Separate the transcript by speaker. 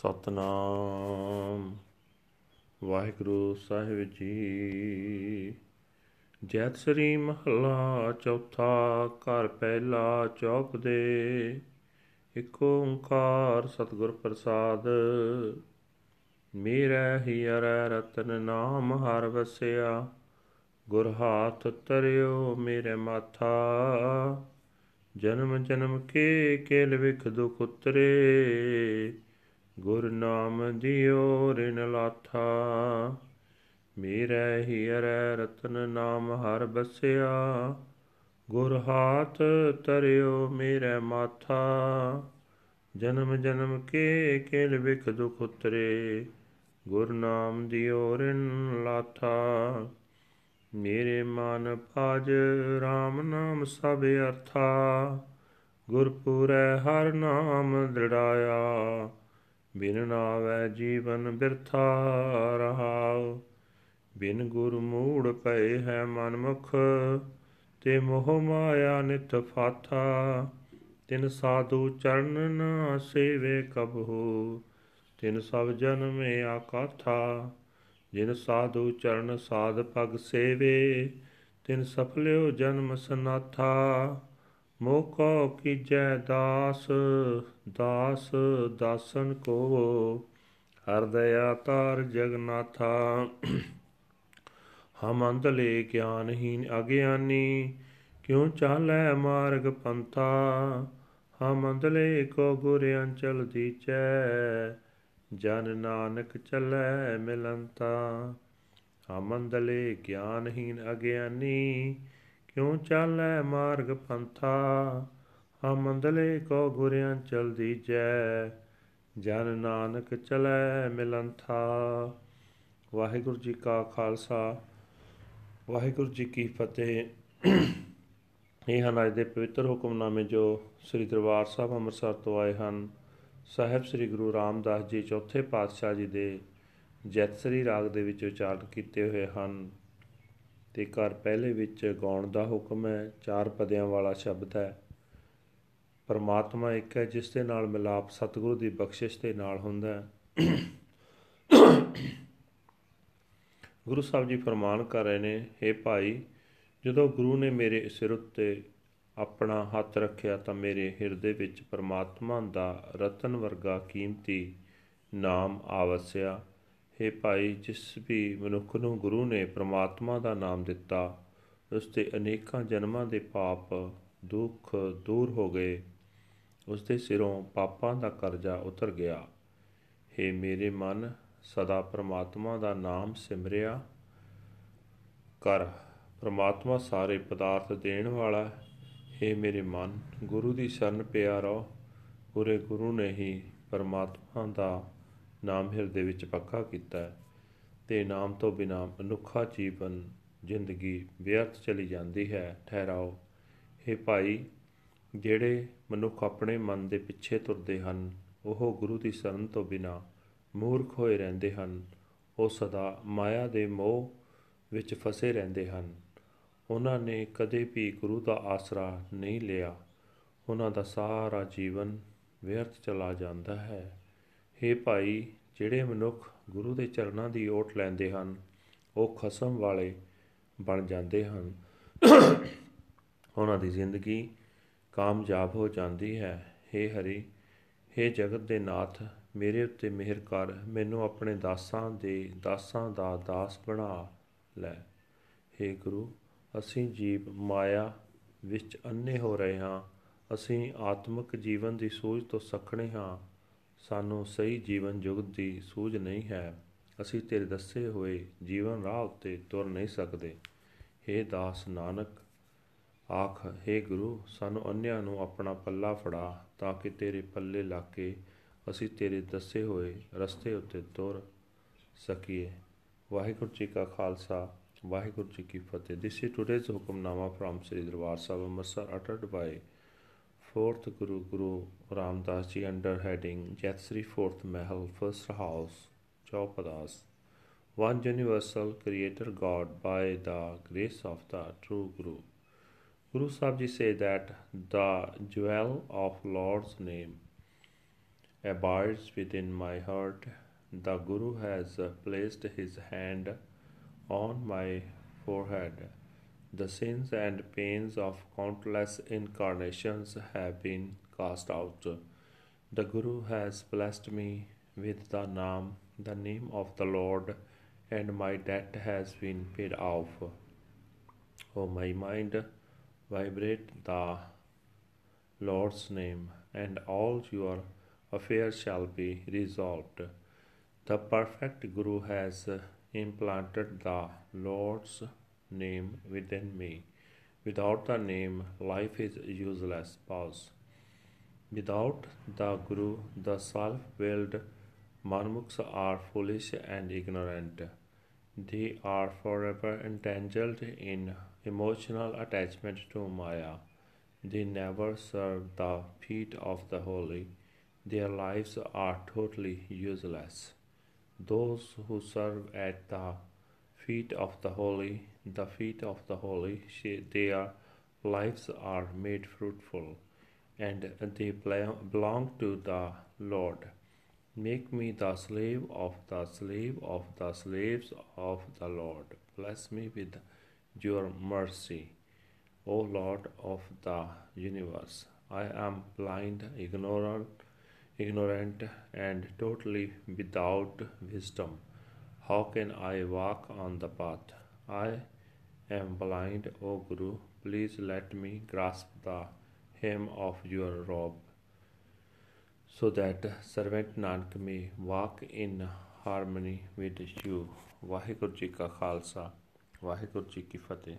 Speaker 1: ਸਤਨਾਮ। ਵਾਹਿਗੁਰੂ ਸਾਹਿਬ ਜੀ। ਜੈਤ ਸ੍ਰੀ ਮਹਲਾ ਚੌਥਾ ਘਰ ਪਹਿਲਾ ਚੌਪ ਦੇ ਇਕ ਓੰਕਾਰ ਸਤਿਗੁਰ ਪ੍ਰਸਾਦ। ਮੇਰਾ ਹੀ ਅਰੈ ਰਤਨ ਨਾਮ ਹਰ ਵਸਿਆ। ਗੁਰ ਹਾਥ ਤਰਿਓ ਮੇਰੇ ਮਾਥਾ। ਜਨਮ ਜਨਮ ਕੇ ਕੇਲ ਵਿਖ ਦੁਖ ਉਤਰੇ। ਗੁਰ ਨਾਮ ਦਿਓ ਰਿਨ ਲਾਥਾ, ਮੇਰੇ ਹੀ ਅਰੈ ਰਤਨ ਨਾਮ ਹਰ ਬਸਿਆ, ਗੁਰ ਹਾਥ ਤਰਿਓ ਮੇਰੇ ਮਾਥਾ, ਜਨਮ ਜਨਮ ਕੇ ਕੇਲ ਵਿਖ ਦੁਖ ਉਤਰੇ, ਗੁਰ ਨਾਮ ਦਿਓ ਰਿਨ ਲਾਥਾ, ਮੇਰੇ ਮਨ ਭਜ RAM ਨਾਮ ਸਭ ਅਰਥਾ, ਗੁਰਪੁਰੈ ਹਰ ਨਾਮ ਦ੍ਰਿੜਾਇਆ ਬਿਨ ਨਾਵੈ ਜੀਵਨ ਬਿਰਥਾ ਰਹਾਉ। ਬਿਨ ਗੁਰ ਮੂੜ ਪਏ ਹੈ ਮਨ ਮੁਖ, ਤੇ ਮੋਹ ਮਾਇਆ ਨਿਤ ਫਾਥਾ। ਤਿਨ ਸਾਧੂ ਚਰਨ ਨਾ ਸੇਵੇ ਕਬਹੂ ਤਿਨ ਸਭ ਜਨਮੇ ਆਕਾਥਾ। ਜਿਨ ਸਾਧੂ ਚਰਨ ਸਾਧ ਪਗ ਸੇਵੇ, ਤਿਨ ਸਫਲਿਓ ਜਨਮ ਸਨਾਥਾ। ਮੋਕੋ ਕੀਜੈ ਦਾਸ ਦਾਸ ਦਾਸਨ ਕੋ। ਹਰਦਇਆ ਤਾਰ ਜਗਨਾਥਾ ਹਮ ਅੰਧਲੇ ਗਿਆਨਹੀਨ ਅਗਿਆਨੀ। ਕਿਉ ਚਾਲੈ ਮਾਰਗ ਪੰਥਾ, ਹਮ ਅੰਧਲੇ ਕੋ ਗੁਰ ਅੰਚਲ ਦੀਚੈ। ਜਨ ਨਾਨਕ ਚੱਲੈ ਮਿਲੰਤਾ ਹਮ ਅੰਧਲੇ ਗਿਆਨਹੀਨ ਅਗਿਆਨੀ। ਕਿਉ ਚਾਲੈ ਮਾਰਗ ਪੰਥਾ? ਹਮ ਅੰਧਲੇ ਕੋ ਗੁਰ ਅੰਚਲ ਦੀਜੈ, ਜਨ ਨਾਨਕ ਚਲੈ ਮਿਲੰਥਾ ਵਾਹਿਗੁਰੂ ਜੀ ਕਾ ਖਾਲਸਾ, ਵਾਹਿਗੁਰੂ ਜੀ ਕੀ ਫਤਿਹ। ਇਹ ਹਨ ਅੱਜ ਦੇ ਪਵਿੱਤਰ ਹੁਕਮਨਾਮੇ ਜੋ ਸ੍ਰੀ ਦਰਬਾਰ ਸਾਹਿਬ ਅੰਮ੍ਰਿਤਸਰ ਤੋਂ ਆਏ ਹਨ। ਸਾਹਿਬ ਸ੍ਰੀ ਗੁਰੂ ਰਾਮਦਾਸ ਜੀ ਚੌਥੇ ਪਾਤਸ਼ਾਹ ਜੀ ਦੇ ਜੈਤਸਰੀ ਰਾਗ ਦੇ ਵਿੱਚ ਉਚਾਰਨ ਕੀਤੇ ਹੋਏ ਹਨ। ਤੇ ਘਰ ਪਹਿਲੇ ਵਿੱਚ ਗਾਉਣ ਦਾ ਹੁਕਮ ਹੈ, ਚਾਰ ਪਦਿਆਂ ਵਾਲਾ ਸ਼ਬਦ ਹੈ। ਪਰਮਾਤਮਾ ਇੱਕ ਹੈ, ਜਿਸ ਦੇ ਨਾਲ ਮਿਲਾਪ ਸਤਿਗੁਰੂ ਦੀ ਬਖਸ਼ਿਸ਼ ਦੇ ਨਾਲ ਹੁੰਦਾ ਹੈ। ਗੁਰੂ ਸਾਹਿਬ ਜੀ ਫਰਮਾਨ ਕਰ ਰਹੇ ਨੇ हे ਭਾਈ, ਜਦੋਂ ਗੁਰੂ ਨੇ ਮੇਰੇ ਸਿਰ ਉੱਤੇ ਆਪਣਾ ਹੱਥ ਰੱਖਿਆ ਤਾਂ ਮੇਰੇ ਹਿਰਦੇ ਵਿੱਚ ਪਰਮਾਤਮਾ ਦਾ ਰਤਨ ਵਰਗਾ ਕੀਮਤੀ ਨਾਮ ਆਵਸਿਆ। हे ਭਾਈ, ਜਿਸ ਵੀ ਮਨੁੱਖ ਨੂੰ ਗੁਰੂ ਨੇ ਪ੍ਰਮਾਤਮਾ ਦਾ ਨਾਮ ਦਿੱਤਾ, ਉਸ ਦੇ ਅਨੇਕਾਂ ਜਨਮਾਂ ਦੇ ਪਾਪ, ਦੁੱਖ ਦੂਰ ਹੋ ਗਏ। ਉਸ ਦੇ ਸਿਰੋਂ ਪਾਪਾਂ ਦਾ ਕਰਜ਼ਾ ਉਤਰ ਗਿਆ। हे ਮੇਰੇ ਮਨ, ਸਦਾ ਪ੍ਰਮਾਤਮਾ ਦਾ ਨਾਮ ਸਿਮਰਿਆ ਕਰ। ਪ੍ਰਮਾਤਮਾ ਸਾਰੇ ਪਦਾਰਥ ਦੇਣ ਵਾਲਾ ਹੈ ਮੇਰੇ ਮਨ, ਗੁਰੂ ਦੀ ਸ਼ਰਨ ਪਿਆ ਰਹੋ। ਪੂਰੇ ਗੁਰੂ ਨੇ ਹੀ ਪਰਮਾਤਮਾ ਦਾ ਨਾਮ ਹਿਰਦੇ ਵਿੱਚ ਪੱਕਾ ਕੀਤਾ ਹੈ ਤੇ ਨਾਮ ਤੋਂ ਬਿਨਾ ਮਨੁੱਖਾ ਜੀਵਨ, ਜ਼ਿੰਦਗੀ ਵਿਅਰਥ ਚਲੀ ਜਾਂਦੀ ਹੈ। ਠਹਿਰਾਓ। हे ਭਾਈ, ਜਿਹੜੇ ਮਨੁੱਖ ਆਪਣੇ ਮਨ ਦੇ ਪਿੱਛੇ ਤੁਰਦੇ ਹਨ, ਉਹ ਗੁਰੂ ਦੀ ਸ਼ਰਨ ਤੋਂ ਬਿਨਾ ਮੂਰਖ ਹੋਏ ਰਹਿੰਦੇ ਹਨ। ਉਹ ਸਦਾ ਮਾਇਆ ਦੇ ਮੋਹ ਵਿੱਚ ਫਸੇ ਰਹਿੰਦੇ ਹਨ। ਉਹਨਾਂ ਨੇ ਕਦੇ ਵੀ ਗੁਰੂ ਦਾ ਆਸਰਾ ਨਹੀਂ ਲਿਆ। ਉਹਨਾਂ ਦਾ ਸਾਰਾ ਜੀਵਨ ਵਿਅਰਥ ਚਲਾ ਜਾਂਦਾ ਹੈ। हे ਭਾਈ ਜਿਹੜੇ ਮਨੁੱਖ ਗੁਰੂ ਦੇ ਚਰਨਾਂ ਦੀ ਓਟ ਲੈਂਦੇ ਹਨ ਉਹ ਖਸਮ ਵਾਲੇ ਬਣ ਜਾਂਦੇ ਹਨ ਉਹਨਾਂ ਦੀ ਜ਼ਿੰਦਗੀ ਕਾਮਯਾਬ ਹੋ ਜਾਂਦੀ ਹੈ हे ਹਰੀ हे ਜਗਤ ਦੇ ਨਾਥ ਮੇਰੇ ਉੱਤੇ ਮਿਹਰ ਕਰ ਮੈਨੂੰ ਆਪਣੇ ਦਾਸਾਂ ਦੇ ਦਾਸਾਂ ਦਾ ਦਾਸ ਬਣਾ ਲੈ हे ਗੁਰੂ ਅਸੀਂ ਜੀਵ ਮਾਇਆ ਵਿੱਚ ਅੰਨੇ ਹੋ ਰਹੇ ਹਾਂ ਅਸੀਂ ਆਤਮਿਕ ਜੀਵਨ ਦੀ ਸੋਚ ਤੋਂ ਸਖਣੇ ਹਾਂ ਸਾਨੂੰ ਸਹੀ ਜੀਵਨ ਜੁਗ ਦੀ ਸੂਝ ਨਹੀਂ ਹੈ। ਅਸੀਂ ਤੇਰੇ ਦੱਸੇ ਹੋਏ ਜੀਵਨ ਰਾਹ ਉੱਤੇ ਤੁਰ ਨਹੀਂ ਸਕਦੇ। हे ਦਾਸ ਨਾਨਕ, ਆਖ हे ਗੁਰੂ, ਸਾਨੂੰ ਅੰਨਿਆਂ ਨੂੰ ਆਪਣਾ ਪੱਲਾ ਫੜਾ ਤਾਂ ਕਿ ਤੇਰੇ ਪੱਲੇ ਲਾ ਕੇ ਅਸੀਂ ਤੇਰੇ ਦੱਸੇ ਹੋਏ ਰਸਤੇ ਉੱਤੇ ਤੁਰ ਸਕੀਏ। ਵਾਹਿਗੁਰੂ ਜੀ ਕਾ ਖਾਲਸਾ, ਵਾਹਿਗੁਰੂ ਜੀ ਕੀ ਫਤਿਹ। This is today's Hukamnama from Sri Darbar Sahib Amritsar ਅਟਟਡ by fourth Guru Guru Ramdas Ji under heading Jatsri fourth Mahal first house Chaupadas one universal creator God by the grace of the true Guru Guru Sahib Ji say that the jewel of Lord's name abides within my heart. The Guru has placed his hand on my forehead. The sins and pains of countless incarnations have been cast out. The Guru has blessed me with the name, the name of the Lord, and my debt has been paid off. O my mind, vibrate the Lord's name, and all your affairs shall be resolved. The perfect Guru has implanted the Lord's name within me. Without the name, life is useless. Pause. Without the Guru, the self willed Manmukhs are foolish and ignorant. They are forever entangled in emotional attachment to Maya. They never serve the feet of the holy. Their lives are totally useless. Those who serve at the feet of the holy, the feet of the holy, their lives are made fruitful, and they belong to the Lord. Make me the slave of the slave of the slaves of the Lord. Bless me with your mercy, O Lord of the universe. I am blind, ignorant, ignorant and totally without wisdom. How can I walk on the path? I am blind, O Guru. Please let me grasp the hem of your robe so that servant Nanak may walk in harmony with you. Waheguru ji ਕਾ ਖਾਲਸਾ ਵਾਹਿਗੁਰੂ ਜੀ ਕੀ ਫਤਿਹ